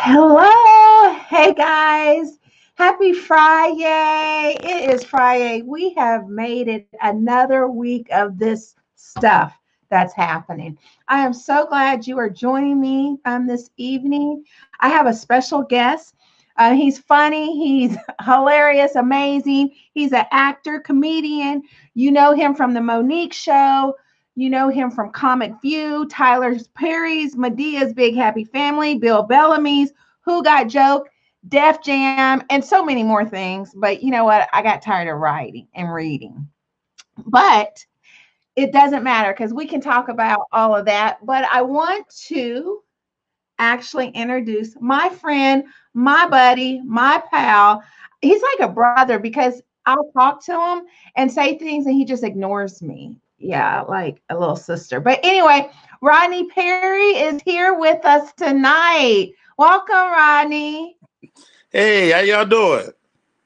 Hello. Hey guys. Happy Friday. It is Friday. We have made it another week of this stuff that's happening. I am so glad you are joining me um, this evening. I have a special guest. Uh, he's funny, he's hilarious, amazing. He's an actor, comedian. You know him from The Mo'Nique Show. You know him from Comic View, Tyler Perry's, Madea's Big Happy Family, Bill Bellamy's Who Got Joke, Def Jam, and so many more things. But you know what? I got tired of writing and reading. But it doesn't matter because we can talk about all of that. But I want to actually introduce my friend, my buddy, my pal. He's like a brother because I'll talk to him and say things and he just ignores me yeah, like a little sister. But anyway, Rodney Perry is here with us tonight. Welcome, Rodney. Hey, how y'all doing?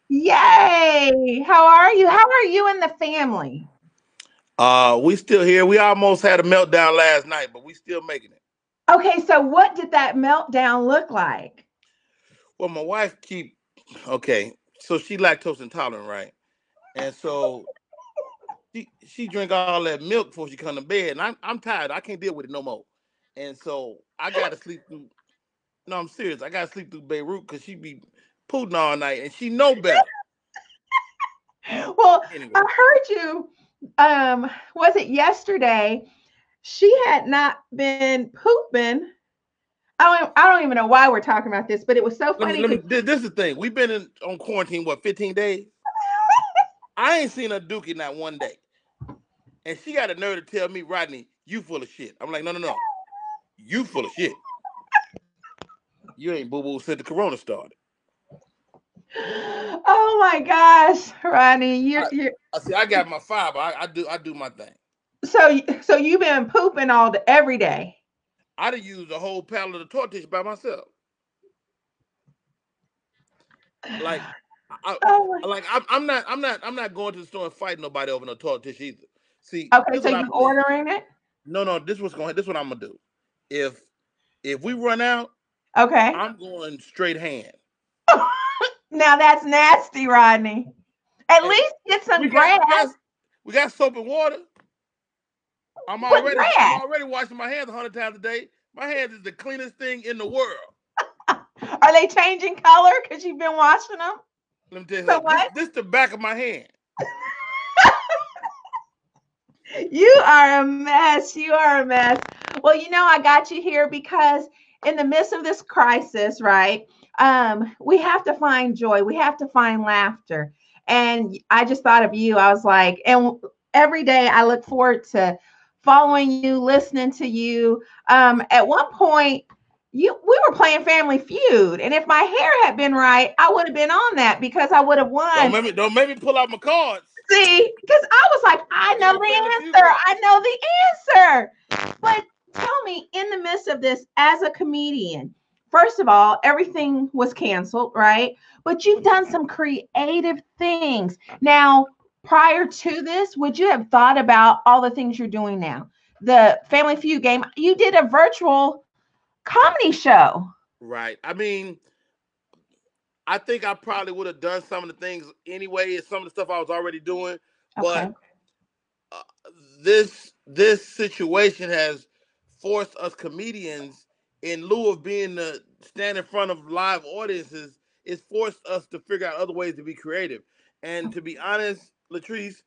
Yay! How are you? How are you and the family? Uh, we still here. We almost had a meltdown last night, but we still making it. Okay, so what did that meltdown look like? Well, my wife keep okay, so she lactose intolerant, right? And so she she drink all that milk before she come to bed, and I'm I'm tired. I can't deal with it no more. And so I gotta sleep through. No, I'm serious. I gotta sleep through Beirut because she be pooting all night, and she know better. well, anyway. I heard you. Um, was it yesterday? She had not been pooping. I don't, I don't even know why we're talking about this, but it was so funny. Let me, let me, this, is the thing. We've been in, on quarantine, what, 15 days? I ain't seen a dookie not one day. And she got a nerve to tell me, Rodney, you full of shit. I'm like, no, no, no. You full of shit. You ain't boo boo since the corona started. Oh my gosh, Rodney, you're, I, you're... I see. I got my fiber. I, I do. I do my thing. So, so you've been pooping all the every day. I'd have used a whole pallet of toilet tissue by myself. Like, I, oh like I'm, I'm not. I'm not. I'm not going to the store and fighting nobody over no toilet tissue either. See, okay, so you're ordering it? No, no. This was going. This is what I'm gonna do. If if we run out, okay, I'm going straight hand. now that's nasty, Rodney. At and least get some we grass. Got, we, got, we got soap and water. I'm already I'm already washing my hands hundred times a day. My hands is the cleanest thing in the world. Are they changing color because you've been washing them? Let me tell you, so what? This, this the back of my hand. You are a mess. You are a mess. Well, you know, I got you here because in the midst of this crisis, right? Um, we have to find joy. We have to find laughter. And I just thought of you. I was like, and every day I look forward to following you, listening to you. Um, at one point, you we were playing Family Feud, and if my hair had been right, I would have been on that because I would have won. Don't make me, don't make me pull out my cards. See, because I was like, I know the answer. I know the answer. But tell me, in the midst of this, as a comedian, first of all, everything was canceled, right? But you've done some creative things. Now, prior to this, would you have thought about all the things you're doing now? The Family Feud game, you did a virtual comedy show. Right. I mean, I think I probably would have done some of the things anyway, some of the stuff I was already doing. Okay. But uh, this this situation has forced us comedians, in lieu of being the stand in front of live audiences, it's forced us to figure out other ways to be creative. And to be honest, Latrice,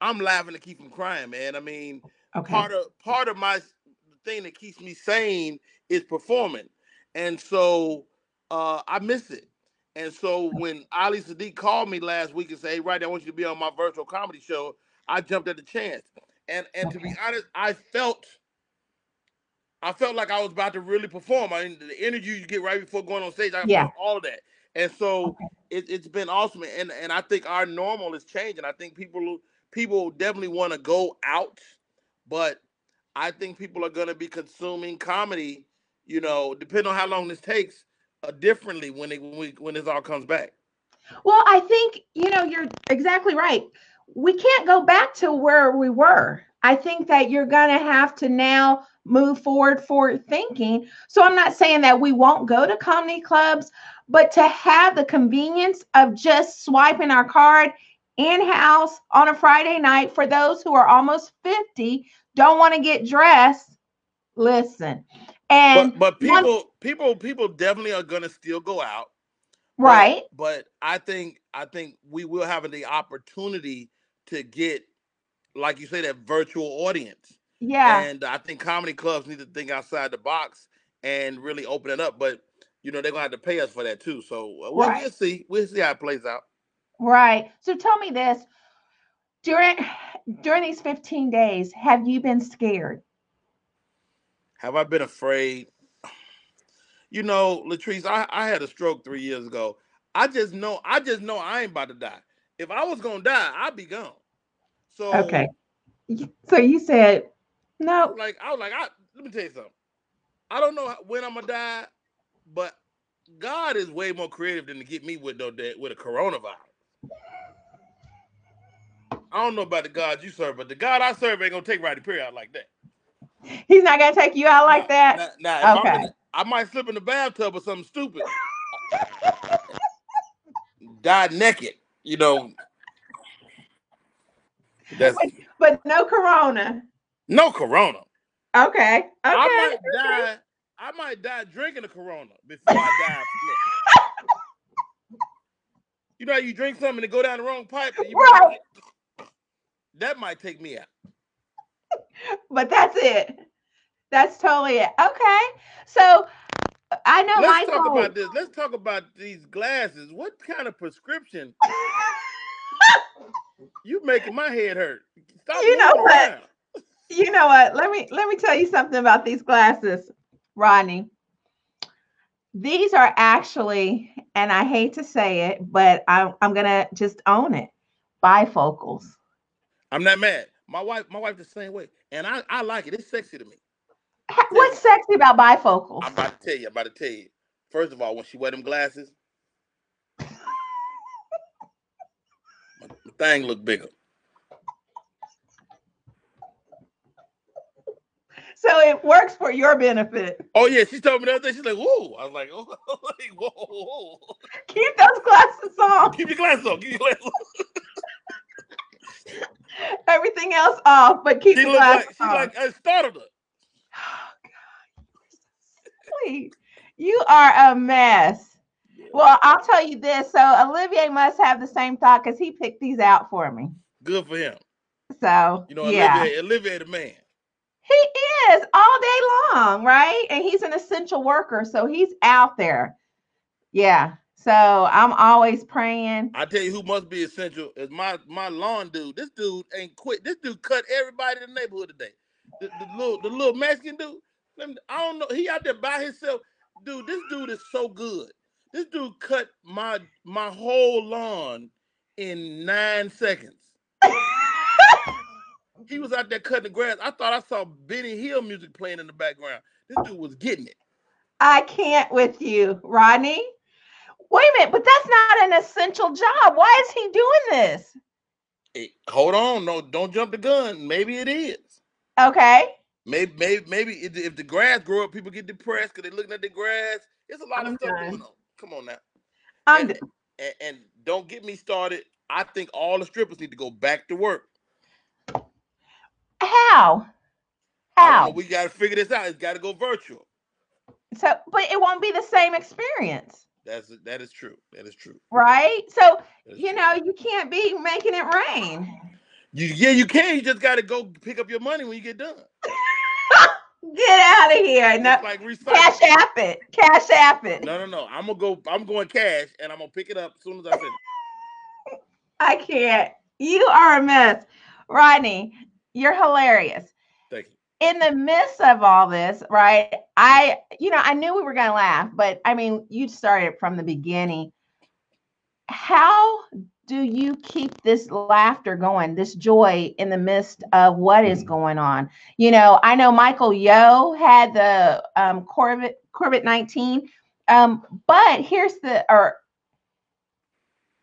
I'm laughing to keep from crying, man. I mean, okay. part of part of my thing that keeps me sane is performing, and so uh, I miss it. And so when Ali Siddiq called me last week and said, "Hey, right, I want you to be on my virtual comedy show," I jumped at the chance. And and to be honest, I felt I felt like I was about to really perform. I mean, the energy you get right before going on stage, I yeah. all of that. And so okay. it, has been awesome. And and I think our normal is changing. I think people people definitely want to go out, but I think people are going to be consuming comedy. You know, depending on how long this takes Uh, differently when it when, we, when this all comes back. Well, I think you know you're exactly right. we can't go back to where we were. I think that you're going to have to now move forward for thinking. So I'm not saying that we won't go to comedy clubs, but to have the convenience of just swiping our card in house on a Friday night for those who are almost 50, don't want to get dressed. Listen. And but, but people one, people people definitely are going to still go out. Right. But, but I think I think we will have the opportunity to get like you say that virtual audience. Yeah. And I think comedy clubs need to think outside the box and really open it up. But you know they're gonna have to pay us for that too. So uh, we'll, right. we'll see. We'll see how it plays out. Right. So tell me this: during during these 15 days, have you been scared? Have I been afraid? You know, Latrice, I, I had a stroke three years ago. I just know, I just know I ain't about to die. If I was gonna die, I'd be gone. So okay. So you said no. Like I was like, I let me tell you something. I don't know when I'm gonna die, but God is way more creative than to get me with no with a coronavirus. I don't know about the God you serve, but the God I serve ain't gonna take Rodney Perry out like that. He's not gonna take you out like that. Okay. Gonna, I might slip in the bathtub or something stupid. Die naked, you know. That's but, but no corona. No corona. Okay. Okay. I might die. I might die drinking a corona before I die. you know how you drink something and go down the wrong pipe? right. Might, that might take me out. But that's it. That's totally it. Okay. So I know Let's Michael. talk about this. Let's talk about these glasses. What kind of prescription? you making my head hurt. Stop you know what? Around. You know what? Let me let me tell you something about these glasses, Rodney. These are actually, and I hate to say it, but I'm I'm gonna just own it. Bifocals. I'm not mad. My wife, my wife the same way, and I I like it. It's sexy to me. What's sexy about bifocals? I'm about to tell you. I'm about to tell you. First of all, when she wear them glasses, my, thing look bigger. So it works for your benefit. Oh yeah, she told me the other day. She's like, "Whoa!" I was like, "Oh, like, whoa, whoa!" Keep those glasses on. Keep your glasses on. Keep your glasses on. Everything else off, but keep she the glasses like, on. She like I startled her. sweet. You are a mess. Well, I'll tell you this. So Olivier must have the same thought because he picked these out for me. Good for him. So you know, yeah. Olivier, Olivier the man. He is all day long, right? And he's an essential worker, so he's out there. Yeah. So I'm always praying. I tell you who must be essential is my my lawn dude. This dude ain't quit. This dude cut everybody in the neighborhood today. The, the little the little Mexican dude. I don't know. He out there by himself. Dude, this dude is so good. This dude cut my my whole lawn in nine seconds. he was out there cutting the grass. I thought I saw Benny Hill music playing in the background. This dude was getting it. I can't with you, Rodney. Wait a minute, but that's not an essential job. Why is he doing this? Hey, hold on, no, don't jump the gun. Maybe it is. Okay. Maybe, maybe, maybe if the grass grow up, people get depressed because they're looking at the grass. It's a lot I'm of stuff done. going on. Come on now. I'm and, and, and don't get me started. I think all the strippers need to go back to work. How? How? We got to figure this out. It's got to go virtual. So, but it won't be the same experience. That's that is true. That is true. Right. So you know you can't be making it rain. You yeah you can. You just got to go pick up your money when you get done. Get out of here. No, like cash app it. Cash app it. No, no, no. I'm gonna go. I'm going cash, and I'm gonna pick it up as soon as I finish. I can't. You are a mess, Rodney. You're hilarious. In the midst of all this, right? I, you know, I knew we were gonna laugh, but I mean, you started from the beginning. How do you keep this laughter going, this joy in the midst of what is going on? You know, I know Michael Yo had the um, Corbett Corbett 19, um, but here's the or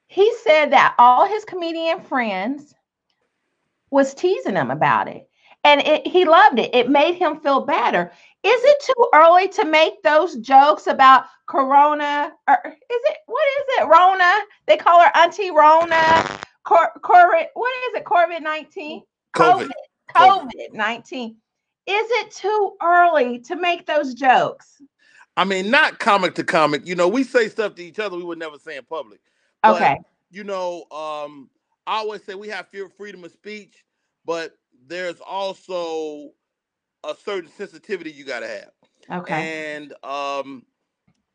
he said that all his comedian friends was teasing him about it. And it, he loved it. It made him feel better. Is it too early to make those jokes about Corona? Or is it, what is it? Rona? They call her Auntie Rona. Cor, Cor, what is it? COVID 19? COVID. COVID 19. Is it too early to make those jokes? I mean, not comic to comic. You know, we say stuff to each other we would never say in public. But, okay. You know, um, I always say we have freedom of speech, but there's also a certain sensitivity you got to have. Okay. And um,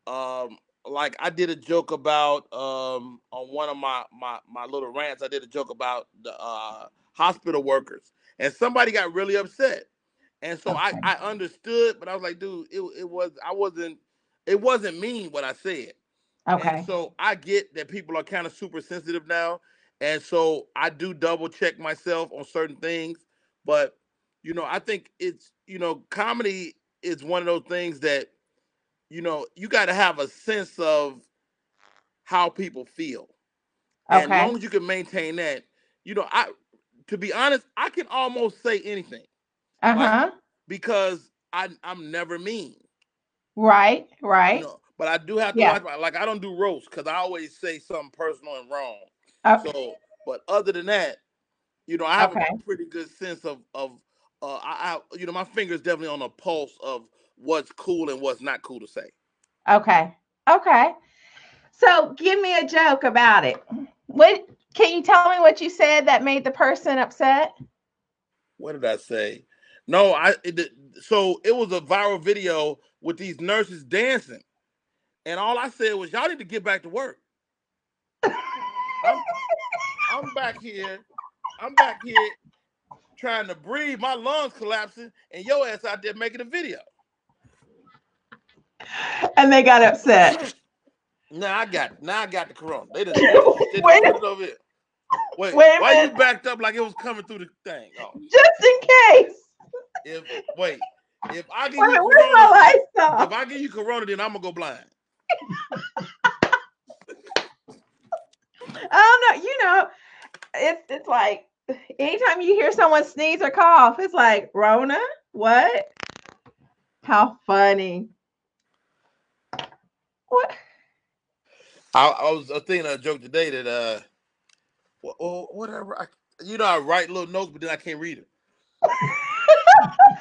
um, like I did a joke about um on one of my my my little rants. I did a joke about the uh, hospital workers, and somebody got really upset. And so okay. I, I understood, but I was like, dude, it, it was I wasn't it wasn't mean what I said. Okay. And so I get that people are kind of super sensitive now. And so I do double check myself on certain things. But you know, I think it's you know, comedy is one of those things that, you know, you got to have a sense of how people feel. Okay. And as long as you can maintain that, you know, I to be honest, I can almost say anything. Uh-huh. Like, because I I'm never mean. Right, right. You know, but I do have to yeah. watch my, like I don't do roast because I always say something personal and wrong. Okay. So, but other than that, you know, I have okay. a pretty good sense of of uh, I, I you know my fingers definitely on the pulse of what's cool and what's not cool to say. Okay, okay. So give me a joke about it. What can you tell me what you said that made the person upset? What did I say? No, I it, so it was a viral video with these nurses dancing, and all I said was, "Y'all need to get back to work." I'm, I'm back here. I'm back here trying to breathe, my lungs collapsing, and your ass out there making a video. And they got upset. Now I got now I got the corona. They didn't, Wait. it over here. Wait, Wait why minute. you backed up like it was coming through the thing? Oh. Just in case. If wait, if I give Wait, you corona, if I give you corona, then I'm gonna go blind. I don't know. You know, it's it's like anytime you hear someone sneeze or cough, it's like Rona. What? How funny. What? I, I was thinking a joke today that uh, whatever. I, you know, I write little notes, but then I can't read it.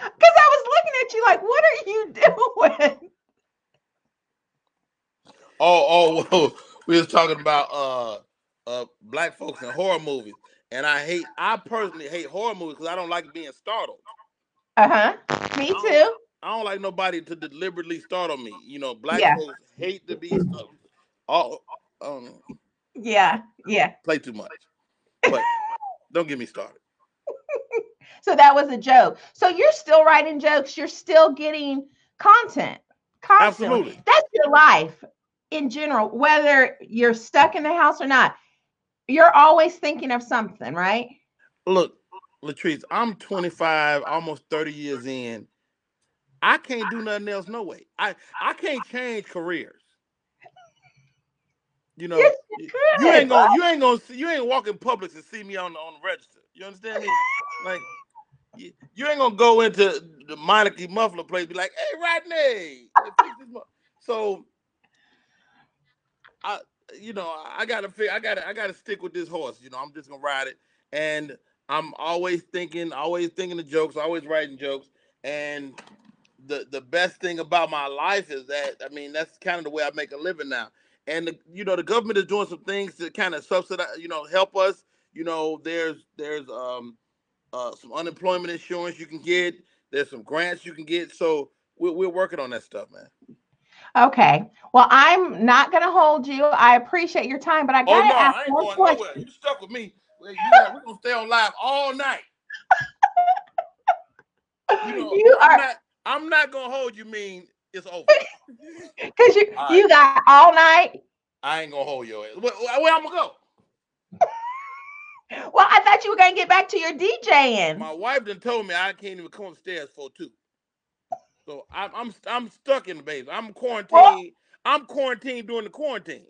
Because I was looking at you like, what are you doing? Oh, oh, we was talking about uh, uh, black folks in horror movies, and I hate. I personally hate horror movies because I don't like being startled. Uh huh. Me too. I don't like nobody to deliberately startle me. You know, black yeah. folks hate to be startled. Oh, um, yeah, yeah. Play too much, but don't get me started. so that was a joke. So you're still writing jokes. You're still getting content. Constantly. Absolutely. That's your life in general, whether you're stuck in the house or not. You're always thinking of something, right? Look, Latrice, I'm 25, almost 30 years in. I can't do nothing else. No way. I I can't change careers. You know, yes, you, you, ain't gonna you ain't gonna see, you ain't walking public to see me on the on the register. You understand me? like you, you ain't gonna go into the Meineke muffler place be like, hey Rodney. So I you know, I gotta figure I gotta I gotta stick with this horse. You know, I'm just gonna ride it. And I'm always thinking, always thinking of jokes, always writing jokes. And the the best thing about my life is that I mean that's kind of the way I make a living now. And the, you know the government is doing some things to kind of subsidize, you know, help us. You know, there's there's um uh, some unemployment insurance you can get. There's some grants you can get. So we're, we're working on that stuff, man. Okay. Well, I'm not going to hold you. I appreciate your time, but I got to oh, no, ask going question. nowhere. You stuck with me. we're going to stay on live all night. You, know, you I'm are. Not, I'm not going to hold you. Mean it's over. Because you right. you got all night. I ain't gonna hold your ass. Where, where I'm gonna go? Well, I thought you were gonna get back to your DJing. My wife done told me I can't even come upstairs for two. So I'm I'm I'm stuck in the basement. I'm quarantined. I'm quarantined during the quarantine.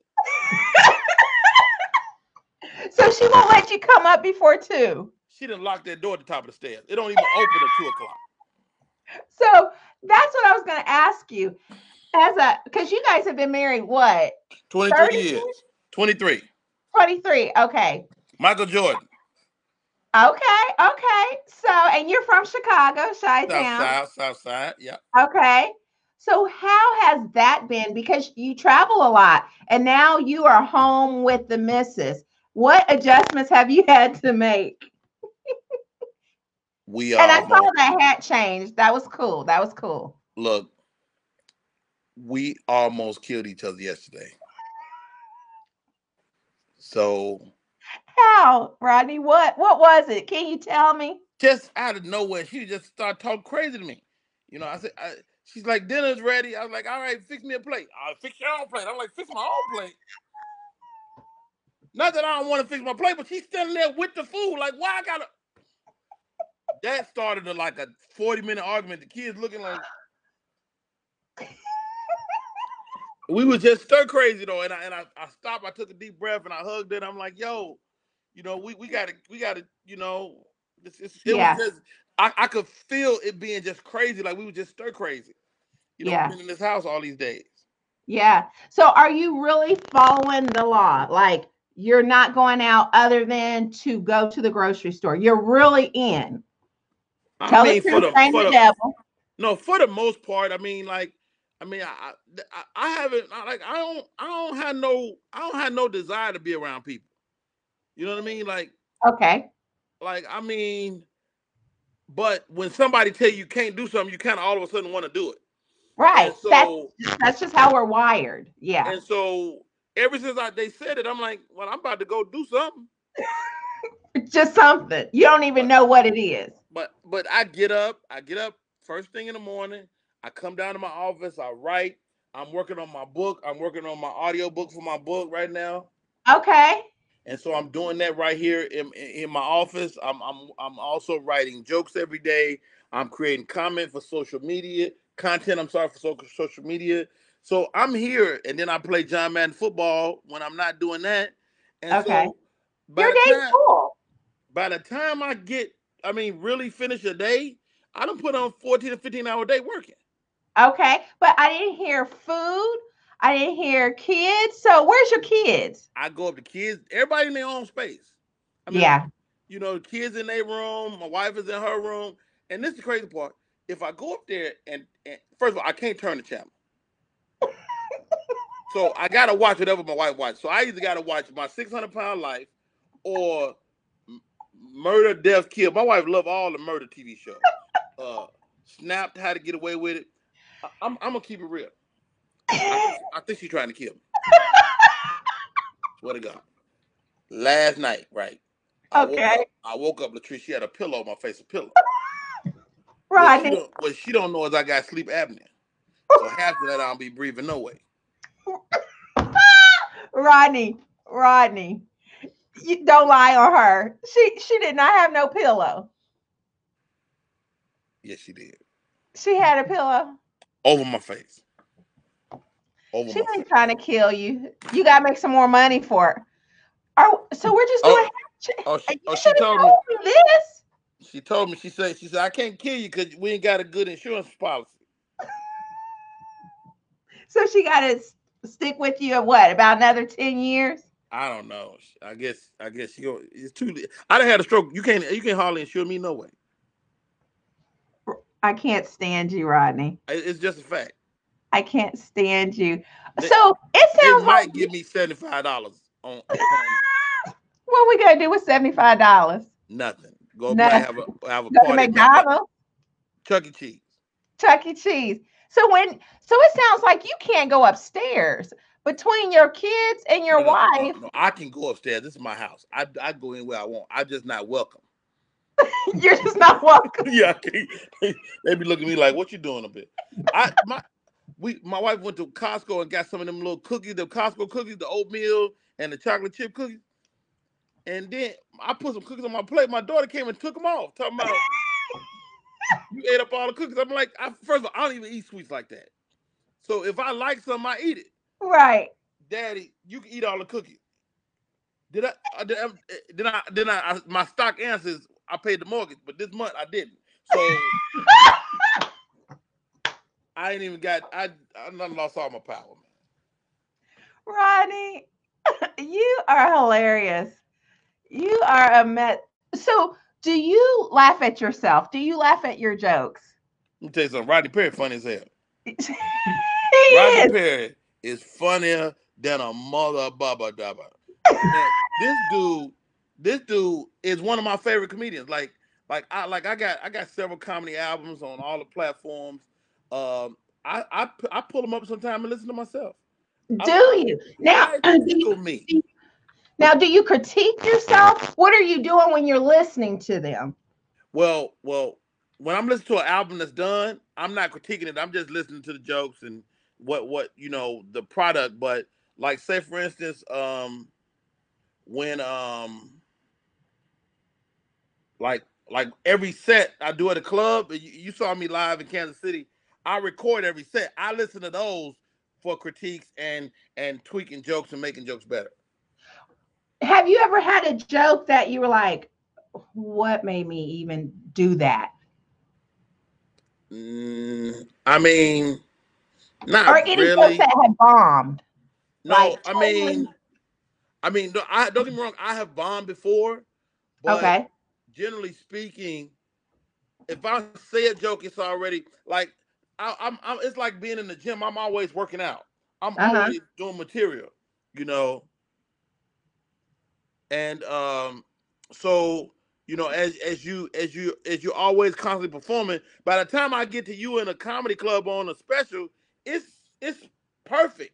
so she won't let you come up before two. she didn't lock that door at the top of the stairs. It don't even open at two o'clock. So that's what I was going to ask you. As a, because you guys have been married what? 23 years. 23. 23. Okay. Michael Jordan. Okay. Okay. So, and you're from Chicago, Chi South side, south side. Yeah. Okay. So, how has that been? Because you travel a lot and now you are home with the missus. What adjustments have you had to make? we are. And I saw that hat change. That was cool. That was cool. Look, we almost killed each other yesterday. So how, Rodney? What what was it? Can you tell me? Just out of nowhere, she just started talking crazy to me. You know, I said, I, she's like, dinner's ready. I was like, all right, fix me a plate. I'll fix your own plate. I'm like, fix my own plate. Not that I don't want to fix my plate, but she's standing there with the food. Like, why I gotta? That started like a 40 minute argument. The kids looking like we was just stir crazy though, and I and I, I stopped. I took a deep breath and I hugged it. I'm like, yo, you know, we we got to we got to you know, it's, it's, it yeah. was just I, I could feel it being just crazy, like we were just stir crazy. You know, yeah. been in this house all these days. Yeah. So are you really following the law? Like you're not going out other than to go to the grocery store. You're really in. I Tell mean, the truth, for the, for the, devil. No, for the most part, I mean, like I mean, I, I, I haven't like I don't I don't have no I don't have no desire to be around people. You know what I mean? Like okay, like I mean, but when somebody tell you you can't do something, you kind of all of a sudden want to do it. Right. So, that's that's just how we're wired. Yeah. And so ever since I they said it, I'm like, well, I'm about to go do something. just something. You don't even know what it is. But but I get up, I get up first thing in the morning. I come down to my office, I write. I'm working on my book. I'm working on my audio book for my book right now. Okay. And so I'm doing that right here in, in my office. I'm, I'm I'm also writing jokes every day. I'm creating comment for social media content. I'm sorry for social social media. So I'm here, and then I play John Madden football when I'm not doing that. And okay. So by Your day's time, cool. By the time I get, I mean, really finish a day, I don't put on 14 to 15 hour day working. Okay, but I didn't hear food. I didn't hear kids. So where's your kids? I go up to kids. Everybody in their own space. I mean, yeah. You know, kids in their room. My wife is in her room. And this is the crazy part. If I go up there and, and first of all, I can't turn the channel. so I gotta watch whatever my wife watches. So I either gotta watch my 600 pound life or murder, death, kill. My wife love all the murder TV shows. Uh, snapped, how to get away with it. I'm, I'm gonna keep it real. I, I think she's trying to kill me. Swear to God. Last night, right? I okay. Woke up, I woke up, Latrice. She had a pillow on my face, a pillow. right. What she, don't, what she don't know is I got sleep apnea. So half of that I'll be breathing no way. Rodney, Rodney, you don't lie on her. She she did not have no pillow. Yes, she did. She had a pillow over my face. Over she ain't trying to kill you. You gotta make some more money for it. Oh, so we're just oh. doing. Oh, oh she, oh, she told me, me this. She told me. She said. She said I can't kill you because we ain't got a good insurance policy. so she got to stick with you at what? About another ten years? I don't know. I guess. I guess she. It's too. I done had a stroke. You can't. You can't hardly insure me no way. I can't stand you, Rodney. It's just a fact. I can't stand you. So it sounds. It might like give me seventy five dollars on. what we gonna do with seventy five dollars? Nothing. Go Nothing. have a have a Go party. McDonald's. Chuck E. Cheese. Chuck E. Cheese. So when so it sounds like you can't go upstairs between your kids and your no, no, wife. No, I can go upstairs. This is my house. I I go anywhere I want. I'm just not welcome. You're just not welcome. yeah, they be looking at me like, "What you doing a bit?" I my we my wife went to Costco and got some of them little cookies, the Costco cookies, the oatmeal and the chocolate chip cookies. And then I put some cookies on my plate. My daughter came and took them off, talking about you ate up all the cookies. I'm like, I, first of all, I don't even eat sweets like that. So if I like something, I eat it. Right. Daddy, you can eat all the cookies. Did I? Uh, eh, did I? Did I? Did I my stock answer is I paid the mortgage, but this month I didn't. So I ain't even got I I lost all my power, man. Ronnie, you are hilarious. You are a met. So, do you laugh at yourself? Do you laugh at your jokes? Let me tell you something. Rodney Perry funny as hell. he Rodney is. Perry is funnier than a mother baba dabba. this dude, this dude is one of my favorite comedians. Like, like I like I got I got several comedy albums on all the platforms. Um, I I I pull them up sometime and listen to myself. Do you now? Do you, me. now, do you critique yourself? What are you doing when you're listening to them? Well, well, when I'm listening to an album that's done, I'm not critiquing it. I'm just listening to the jokes and what what you know the product. But like, say for instance, um, when um, like like every set I do at a club, you, you saw me live in Kansas City. I record every set. I listen to those for critiques and and tweaking jokes and making jokes better. Have you ever had a joke that you were like, "What made me even do that"? Mm, I mean, not or any really. jokes that had bombed. No, like, I mean, I mean, no, I don't get me wrong. I have bombed before, but Okay. generally speaking, if I say a joke, it's already like I, I'm, I'm. It's like being in the gym. I'm always working out. I'm Uh-huh. always doing material, you know. And um, so you know, as as you as you as you're always constantly performing. By the time I get to you in a comedy club on a special, it's it's perfect.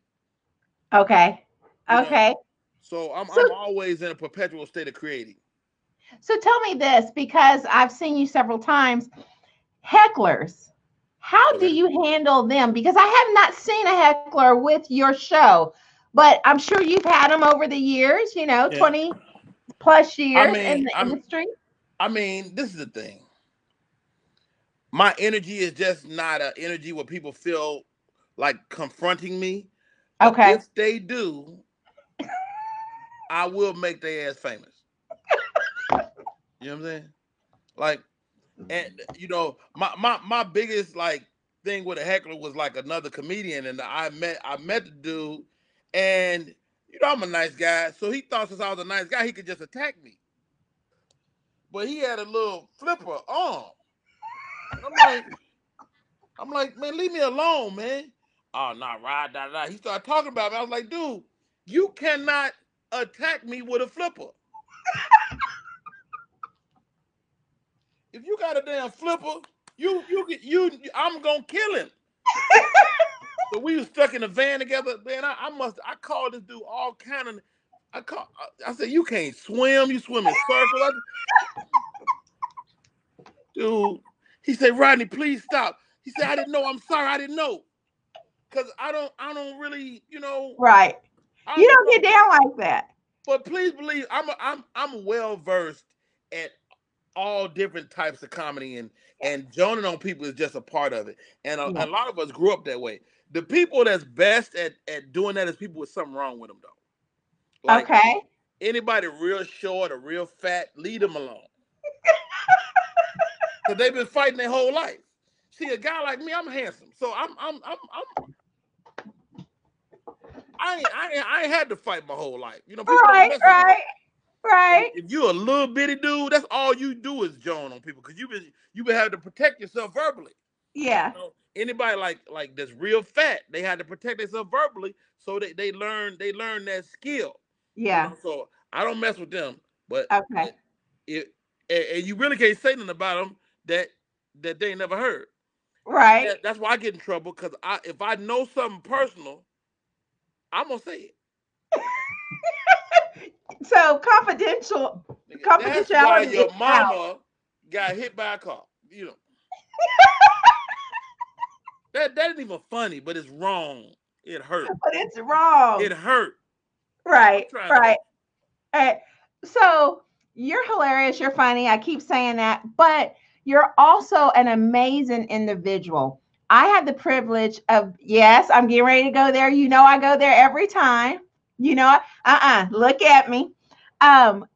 Okay. you know. Okay. So I'm So- I'm always in a perpetual state of creating. So tell me this because I've seen you several times. Hecklers, how do you handle them? Because I have not seen a heckler with your show, but I'm sure you've had them over the years, you know, Yeah. 20 plus years in mean, the I'm- industry. I mean, this is the thing. My energy is just not an energy where people feel like confronting me. Okay. If they do, I will make their ass famous. You know what I'm saying? Like, and you know, my my my biggest like thing with a heckler was like another comedian, and I met I met the dude, and you know I'm a nice guy, so he thought since I was a nice guy, he could just attack me. But he had a little flipper arm. I'm like, I'm like, man, leave me alone, man. Oh, nah, ride, da, da. He started talking about me. I was like, dude, you cannot attack me with a flipper. If you got a damn flipper, you you get you I'm gonna kill him. so we was stuck in a van together. Man, I, I must I called this dude all kind of I call I, I said you can't swim, you swim in circles. Dude, he said, Rodney, please stop. He said, I didn't know. I'm sorry, I didn't know. Cause I don't I don't really, you know, Right. I You don't know. get down like that. But please believe I'm a, I'm I'm well versed at all different types of comedy and and joning on people is just a part of it. And a, a lot of us grew up that way. The people that's best at at doing that is people with something wrong with them though. Like okay. anybody real short or real fat, leave them alone. Cause they've been fighting their whole life. See, a guy like me, I'm handsome, so I'm I'm I'm I'm. I ain't, I ain't, I ain't had to fight my whole life. You know, people Right, mess with me. right, right. If you're a little bitty dude, that's all you do is join on people because you've been you've been having to protect yourself verbally. Yeah. You know, anybody like like that's real fat, they had to protect themselves verbally, so they they learn they learn that skill. you Yeah. know? So I don't mess with them, but Okay. it and, and you really can't say nothing about them that that they never heard. Right. That- that's why I get in trouble because I if I know something personal, I'm gonna say it. So confidential. Nigga, That's why your is out. mama got hit by a car. You know. that that ain't even funny, but it's wrong. It hurt. But it's wrong. It hurt. right. to- Right. Uh, so you're hilarious. You're funny. I keep saying that, but you're also an amazing individual. I have the privilege of, yes, I'm getting ready to go there. You know, I go there every time. You know, uh uh look at me. Um,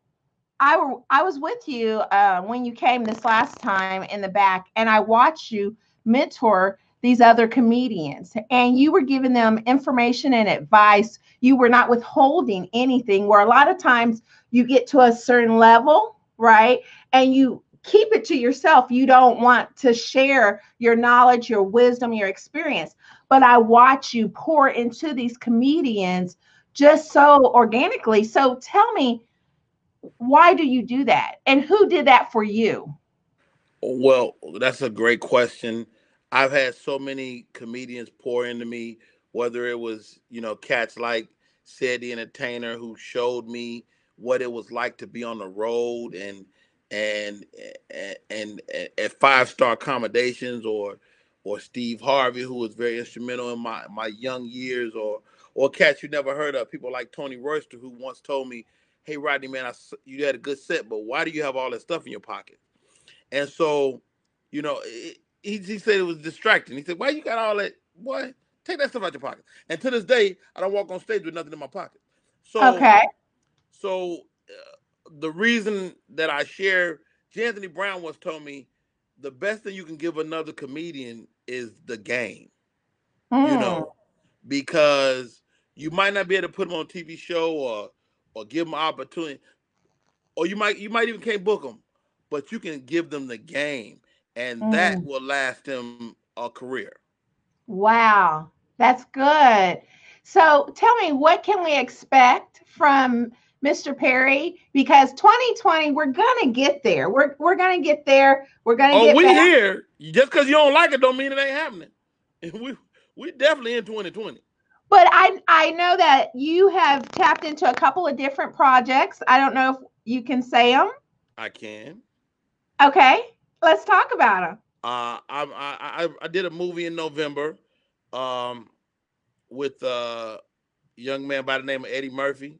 I I was with you uh, when you came this last time in the back, and I watched you mentor these other comedians, and you were giving them information and advice. You were not withholding anything. Where a lot of times you get to a certain level, right, and you keep it to yourself. You don't want to share your knowledge, your wisdom, your experience. But I watch you pour into these comedians just so organically. So tell me why do you do that? And who did that for you? Well that's a great question. I've had so many comedians pour into me whether it was you know cats like Cedric the entertainer who showed me what it was like to be on the road and and and, and, at five star accommodations or or Steve Harvey who was very instrumental in my my young years or or cats you never heard of people like Tony Royster who once told me hey Rodney, man, I, you had a good set, but why do you have all that stuff in your pocket? And so, you know, it, he, he said it was distracting. He said, why you got all that? Boy, take that stuff out your pocket. And to this day, I don't walk on stage with nothing in my pocket. So, okay. So uh, the reason that I share, J. Anthony Brown once told me, the best thing you can give another comedian is the game. Mm. You know, hmm. because you might not be able to put them on a TV show or or give them opportunity, or you might you might even can't book them, but you can give them the game, and mm. that will last them a career. Wow, that's good. So tell me, what can we expect from Mr. Perry? Because 2020, we're gonna get there. We're we're gonna get there. We're gonna. Get. Oh, get we back. here. Just because you don't like it, don't mean it ain't happening. And We we definitely in 2020 but I I know that you have tapped into a couple of different projects. I don't know if you can say them. I can. Okay, let's talk about them. Uh, I, I I did a movie in November, um, with a young man by the name of Eddie Murphy.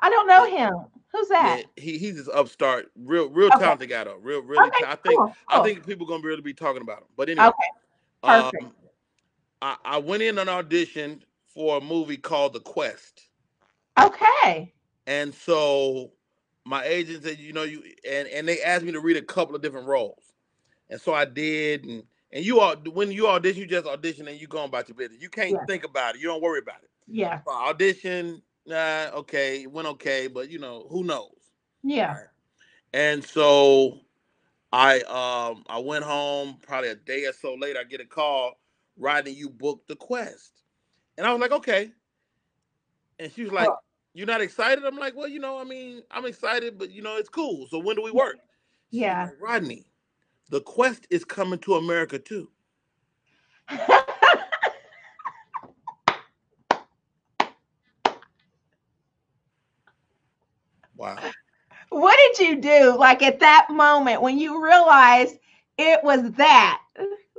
I don't know him. Who's that? Yeah, he he's this upstart, real real okay. talented guy though. Real really, okay, I think cool. I think people gonna be really be talking about him. But anyway, okay, perfect. Um, I, I went in an audition for a movie called The Quest. Okay. And so my agent said, you know, you and and they asked me to read a couple of different roles, and so I did. And and you all when you audition, you just audition and you go about your business. You can't yeah. think about it. You don't worry about it. Yeah. So audition, nah, okay, went okay, but you know who knows. Yeah. Right. And so I um I went home probably a day or so later. I get a call, Rodney, you booked the quest. And I was like, okay. And she was like, You're not excited? I'm like, Well, you know, I mean, I'm excited, but you know, it's cool. So when do we work? yeah. Like, Rodney, the quest is coming to America too. wow. What did you do like at that moment when you realized it was that?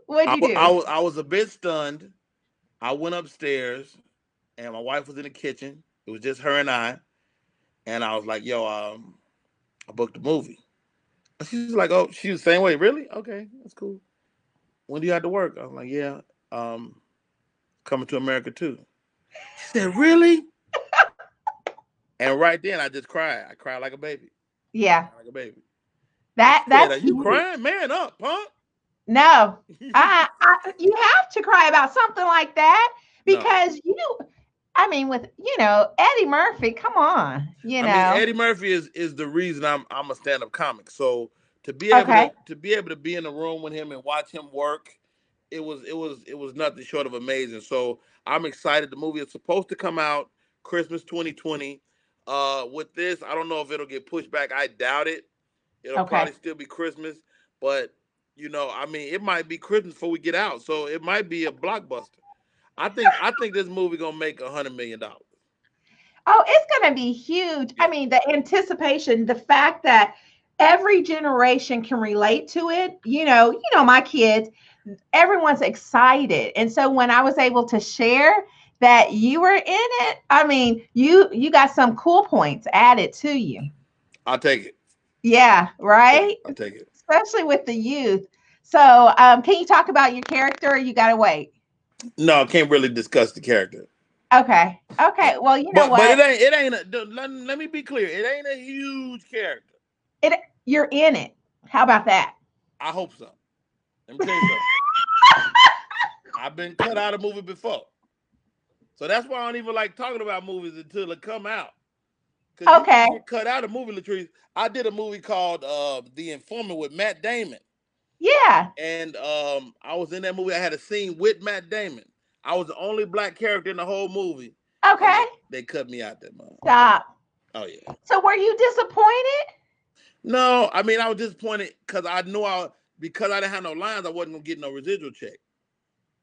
What did you do? I, I, I was a bit stunned. I went upstairs and my wife was in the kitchen. It was just her and I. And I was like, yo, um, I booked a movie. And she was like, oh, she was the same way. Really? Okay, that's cool. When do you have to work? I was like, yeah, um, coming to America too. She said, really? and right then I just cried. I cried like a baby. Yeah. Like a baby. That that's said, you crying? Man up, punk. No, I, I, you have to cry about something like that because no. you. I mean, with you know Eddie Murphy, come on, you know I mean, Eddie Murphy is is the reason I'm I'm a stand up comic. So to be able okay. to, to be able to be in a room with him and watch him work, it was it was it was nothing short of amazing. So I'm excited. The movie is supposed to come out Christmas 2020. Uh, with this, I don't know if it'll get pushed back. I doubt it. It'll okay. probably still be Christmas, but you know, I mean, it might be Christmas before we get out, so it might be a blockbuster. I think I think this movie gonna make a hundred million dollars. Oh, it's gonna be huge. I mean, the anticipation, the fact that every generation can relate to it. You know, you know, my kids, everyone's excited, and so when I was able to share that you were in it, I mean, you you got some cool points added to you. I'll take it. Yeah, right. I'll take it especially with the youth. So, um, can you talk about your character? you got to wait. No, I can't really discuss the character. Okay. Okay. Well, you know but, what? But it ain't. It ain't. A, let, let me be clear. It ain't a huge character. It you're in it. How about that? I hope so. Let me tell you something. I've been cut out of movie before. So that's why I don't even like talking about movies until it come out. Okay. cut out a movie, Latrice. I did a movie called uh, The Informant with Matt Damon. Yeah. And um, I was in that movie. I had a scene with Matt Damon. I was the only black character in the whole movie. Okay. They, cut me out that month. Stop. Oh yeah. So were you disappointed? No, I mean I was disappointed because I knew I because I didn't have no lines, I wasn't gonna get no residual check.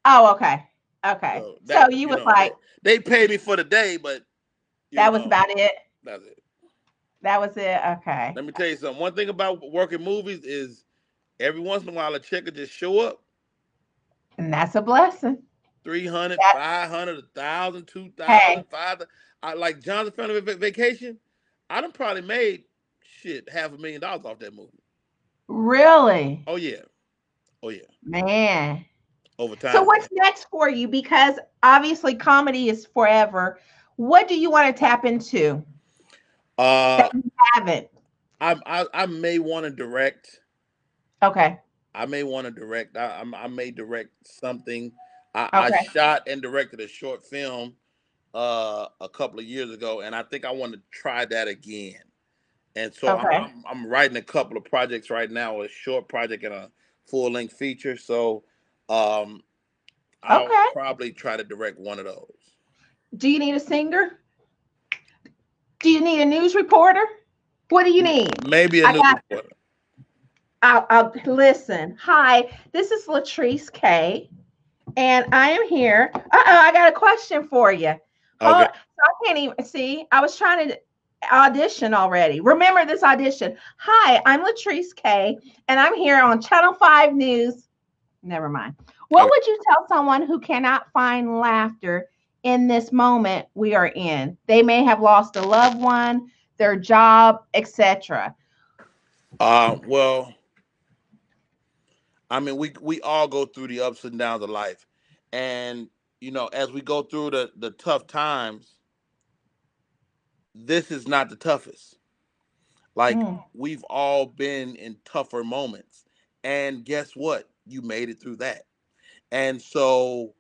Oh, okay. Okay. So, that, so you, you was know, like they, they, paid me for the day, but that know, was about it. That's it. That was it. Okay. Let me tell you something. One thing about working movies is every once in a while a check will just show up. And that's a blessing. 300, that's... 500, 1,000, 2,000, hey. 5,000. I like Johnson Family Vacation. I done probably made shit half a million dollars off that movie. Really? Oh yeah. Oh yeah. Man. Over time. So what's next for you? Because obviously comedy is forever. What do you want to tap into? Uh haven't. I I, I may want to direct. Okay. I may want to direct. I, I, I may direct something. I, okay. I shot and directed a short film uh a couple of years ago, and I think I want to try that again. And so okay. I'm, I'm, writing a couple of projects right now, a short project and a full length feature. So um, I'll okay. probably try to direct one of those. Do you need a singer? Do you need a news reporter? What do you need? Maybe a news got, reporter. I'll, I'll listen. Hi, this is Latrice K, and I am here. Uh oh, I got a question for you. Okay. Oh, so I can't even see. I was trying to audition already. Remember this audition. Hi, I'm Latrice K, and I'm here on Channel 5 News. Never mind. What would you tell someone who cannot find laughter in this moment we are in? They may have lost a loved one, their job, etc. Uh, well, I mean, we we all go through the ups and downs of life, and you know, as we go through the the tough times, this is not the toughest. Like mm. we've all been in tougher moments. And guess what? You made it through that. And so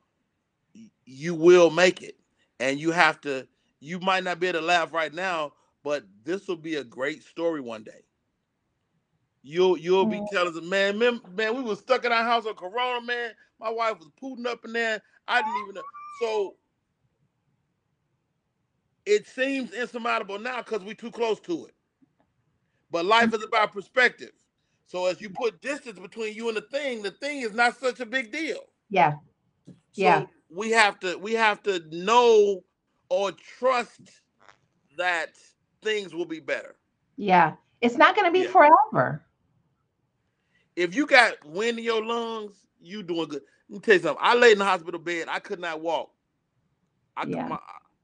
you will make it. And you have to, you might not be able to laugh right now, but this will be a great story one day. You'll you'll mm. be telling us, man, man, man, we was stuck in our house on Corona, man. My wife was putting up in there. I didn't even know. So it seems insurmountable now because we're too close to it. But life is about perspective. So as you put distance between you and the thing, the thing is not such a big deal. Yeah. So yeah. We have to we have to know or trust that things will be better. Yeah. It's not going to be yeah. forever. If you got wind in your lungs, you doing good. Let me tell you something. I laid in the hospital bed. I could not walk. I yeah. my,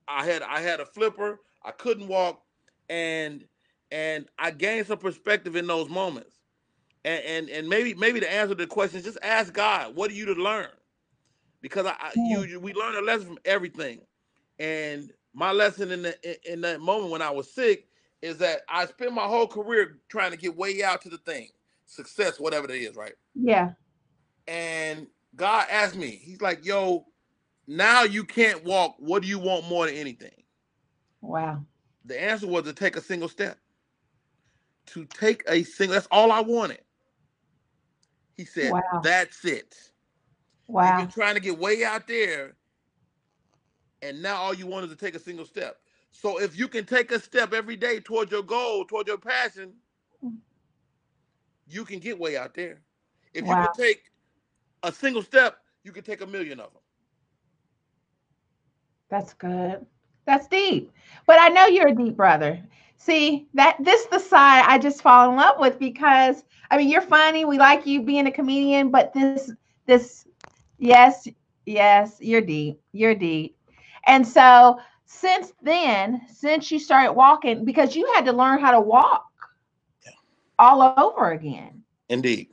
I had I had a flipper. I couldn't walk, and and I gained some perspective in those moments. And and, and maybe maybe the answer to the question is just ask God, what are you to learn? Because I, I you we learn a lesson from everything, and my lesson in the in that moment when I was sick is that I spent my whole career trying to get way out to the thing, success, whatever it is, right? Yeah. And God asked me, He's like, "Yo, now you can't walk. What do you want more than anything? Wow. The answer was to take a single step. To take a single, that's all I wanted. He said, wow. That's it. Wow. You've been trying to get way out there, and now all you want is to take a single step. So if you can take a step every day toward your goal, toward your passion, you can get way out there. If wow. you can take a single step, you can take a million of them. That's good. That's deep. But I know you're a deep brother. See, that this the side I just fall in love with because I mean you're funny. We like you being a comedian, but this this yes, yes, you're deep. You're deep. And so since then, since you started walking, because you had to learn how to walk yeah. all over again. Indeed.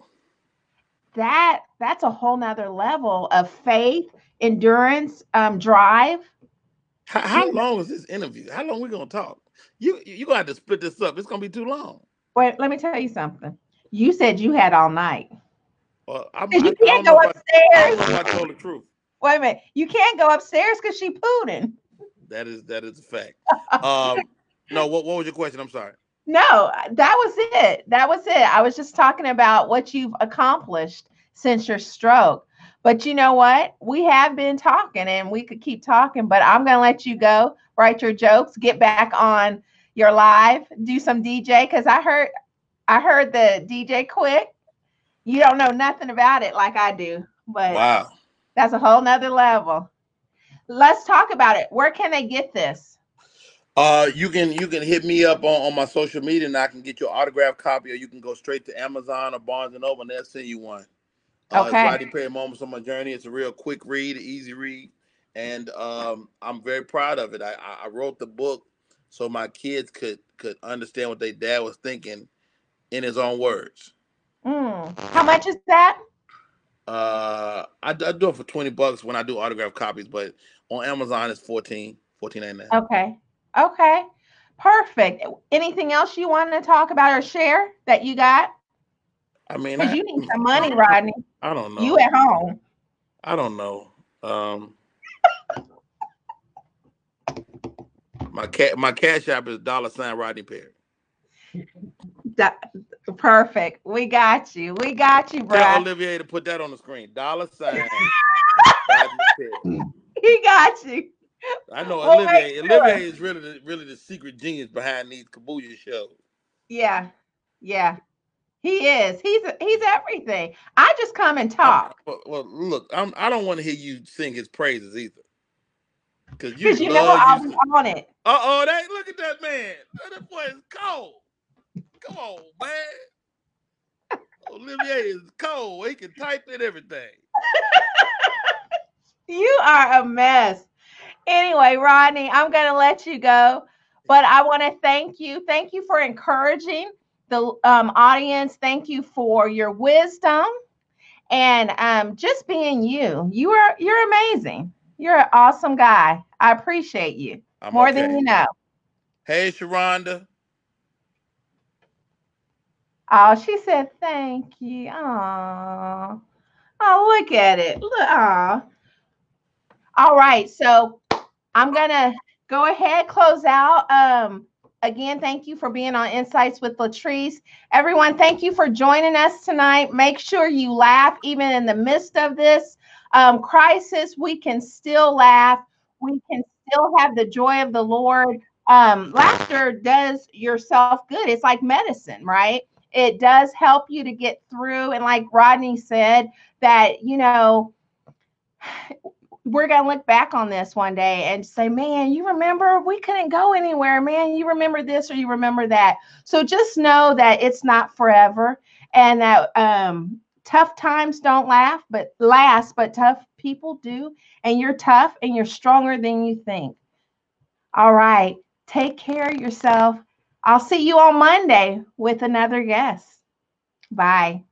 That that's a whole nother level of faith, endurance, um, drive how, how long is this interview? How long we gonna talk? You you gonna have to split this up. It's gonna be too long. Wait, let me tell you something. You said you had all night. Well, I'm, you can't don't go if I- I upstairs. Told the truth. Wait a minute. You can't go upstairs because she pooting. That is that is a fact. Um, no, what what was your question? I'm sorry. No, that was it. That was it. I was just talking about what you've accomplished since your stroke. But you know what? We have been talking and we could keep talking, but I'm going to let you go, write your jokes, get back on your live, do some DJ cuz I heard I heard the DJ quick. You don't know nothing about it like I do, but Wow. that's a whole nother level. Let's talk about it. Where can they get this? Uh, you can you can hit me up on, on my social media, and I can get your autograph copy, or you can go straight to Amazon or Barnes and Noble, and they'll send you one. Uh, Okay. It's Rodney Perry Moments on My Journey. It's a real quick read, easy read, and um, I'm very proud of it. I, I I wrote the book so my kids could could understand what their dad was thinking in his own words. Mm. How much is that? Uh, I, I do it for twenty bucks when I do autograph copies, but on Amazon it's 14 14.99. Okay. Okay. Perfect. Anything else you want to talk about or share that you got? I mean, I, you need some money, Rodney. I don't know. You at home. I don't know. Um, my cat, my cash app is dollar sign Rodney Perry. Da- Perfect. We got you. We got you, bro. Tell Olivier to put that on the screen. Dollar sign He got you. I know Well, Olivier. sure. Olivier is really, the, really the secret genius behind these Kabuya shows. Yeah. Yeah. He is. He's he's everything. I just come and talk. Well, well, look, I'm, I don't want to hear you sing his praises either, because you Because you know I'll you. be on it. Uh oh, that look at that man. That boy is cold. Come on, man. Olivier is cold. He can type in everything. You are a mess. Anyway, Rodney, I'm going to let you go, but I want to thank you. Thank you for encouraging the um, audience. Thank you for your wisdom and um, just being you. You are you're amazing. You're an awesome guy. I appreciate you I'm more okay. than you know. Hey, Sharonda. Oh, she said thank you. Oh, oh, look at it. Look. All right. So I'm gonna go ahead, close out. Um, again, thank you for being on Insights with Latrice. Everyone, thank you for joining us tonight. Make sure you laugh even in the midst of this um, crisis. We can still laugh. We can still have the joy of the Lord. Um, laughter does yourself good. It's like medicine, right? It does help you to get through. And like rodney said that you know we're going to look back on this one day and say man you remember? We couldn't go anywhere. Man you remember this or you remember that. So just know that it's not forever and that um tough times don't laugh but last but tough people do. And you're tough and you're stronger than you think. All right. Take care of yourself I'll see you on Monday with another guest. Bye.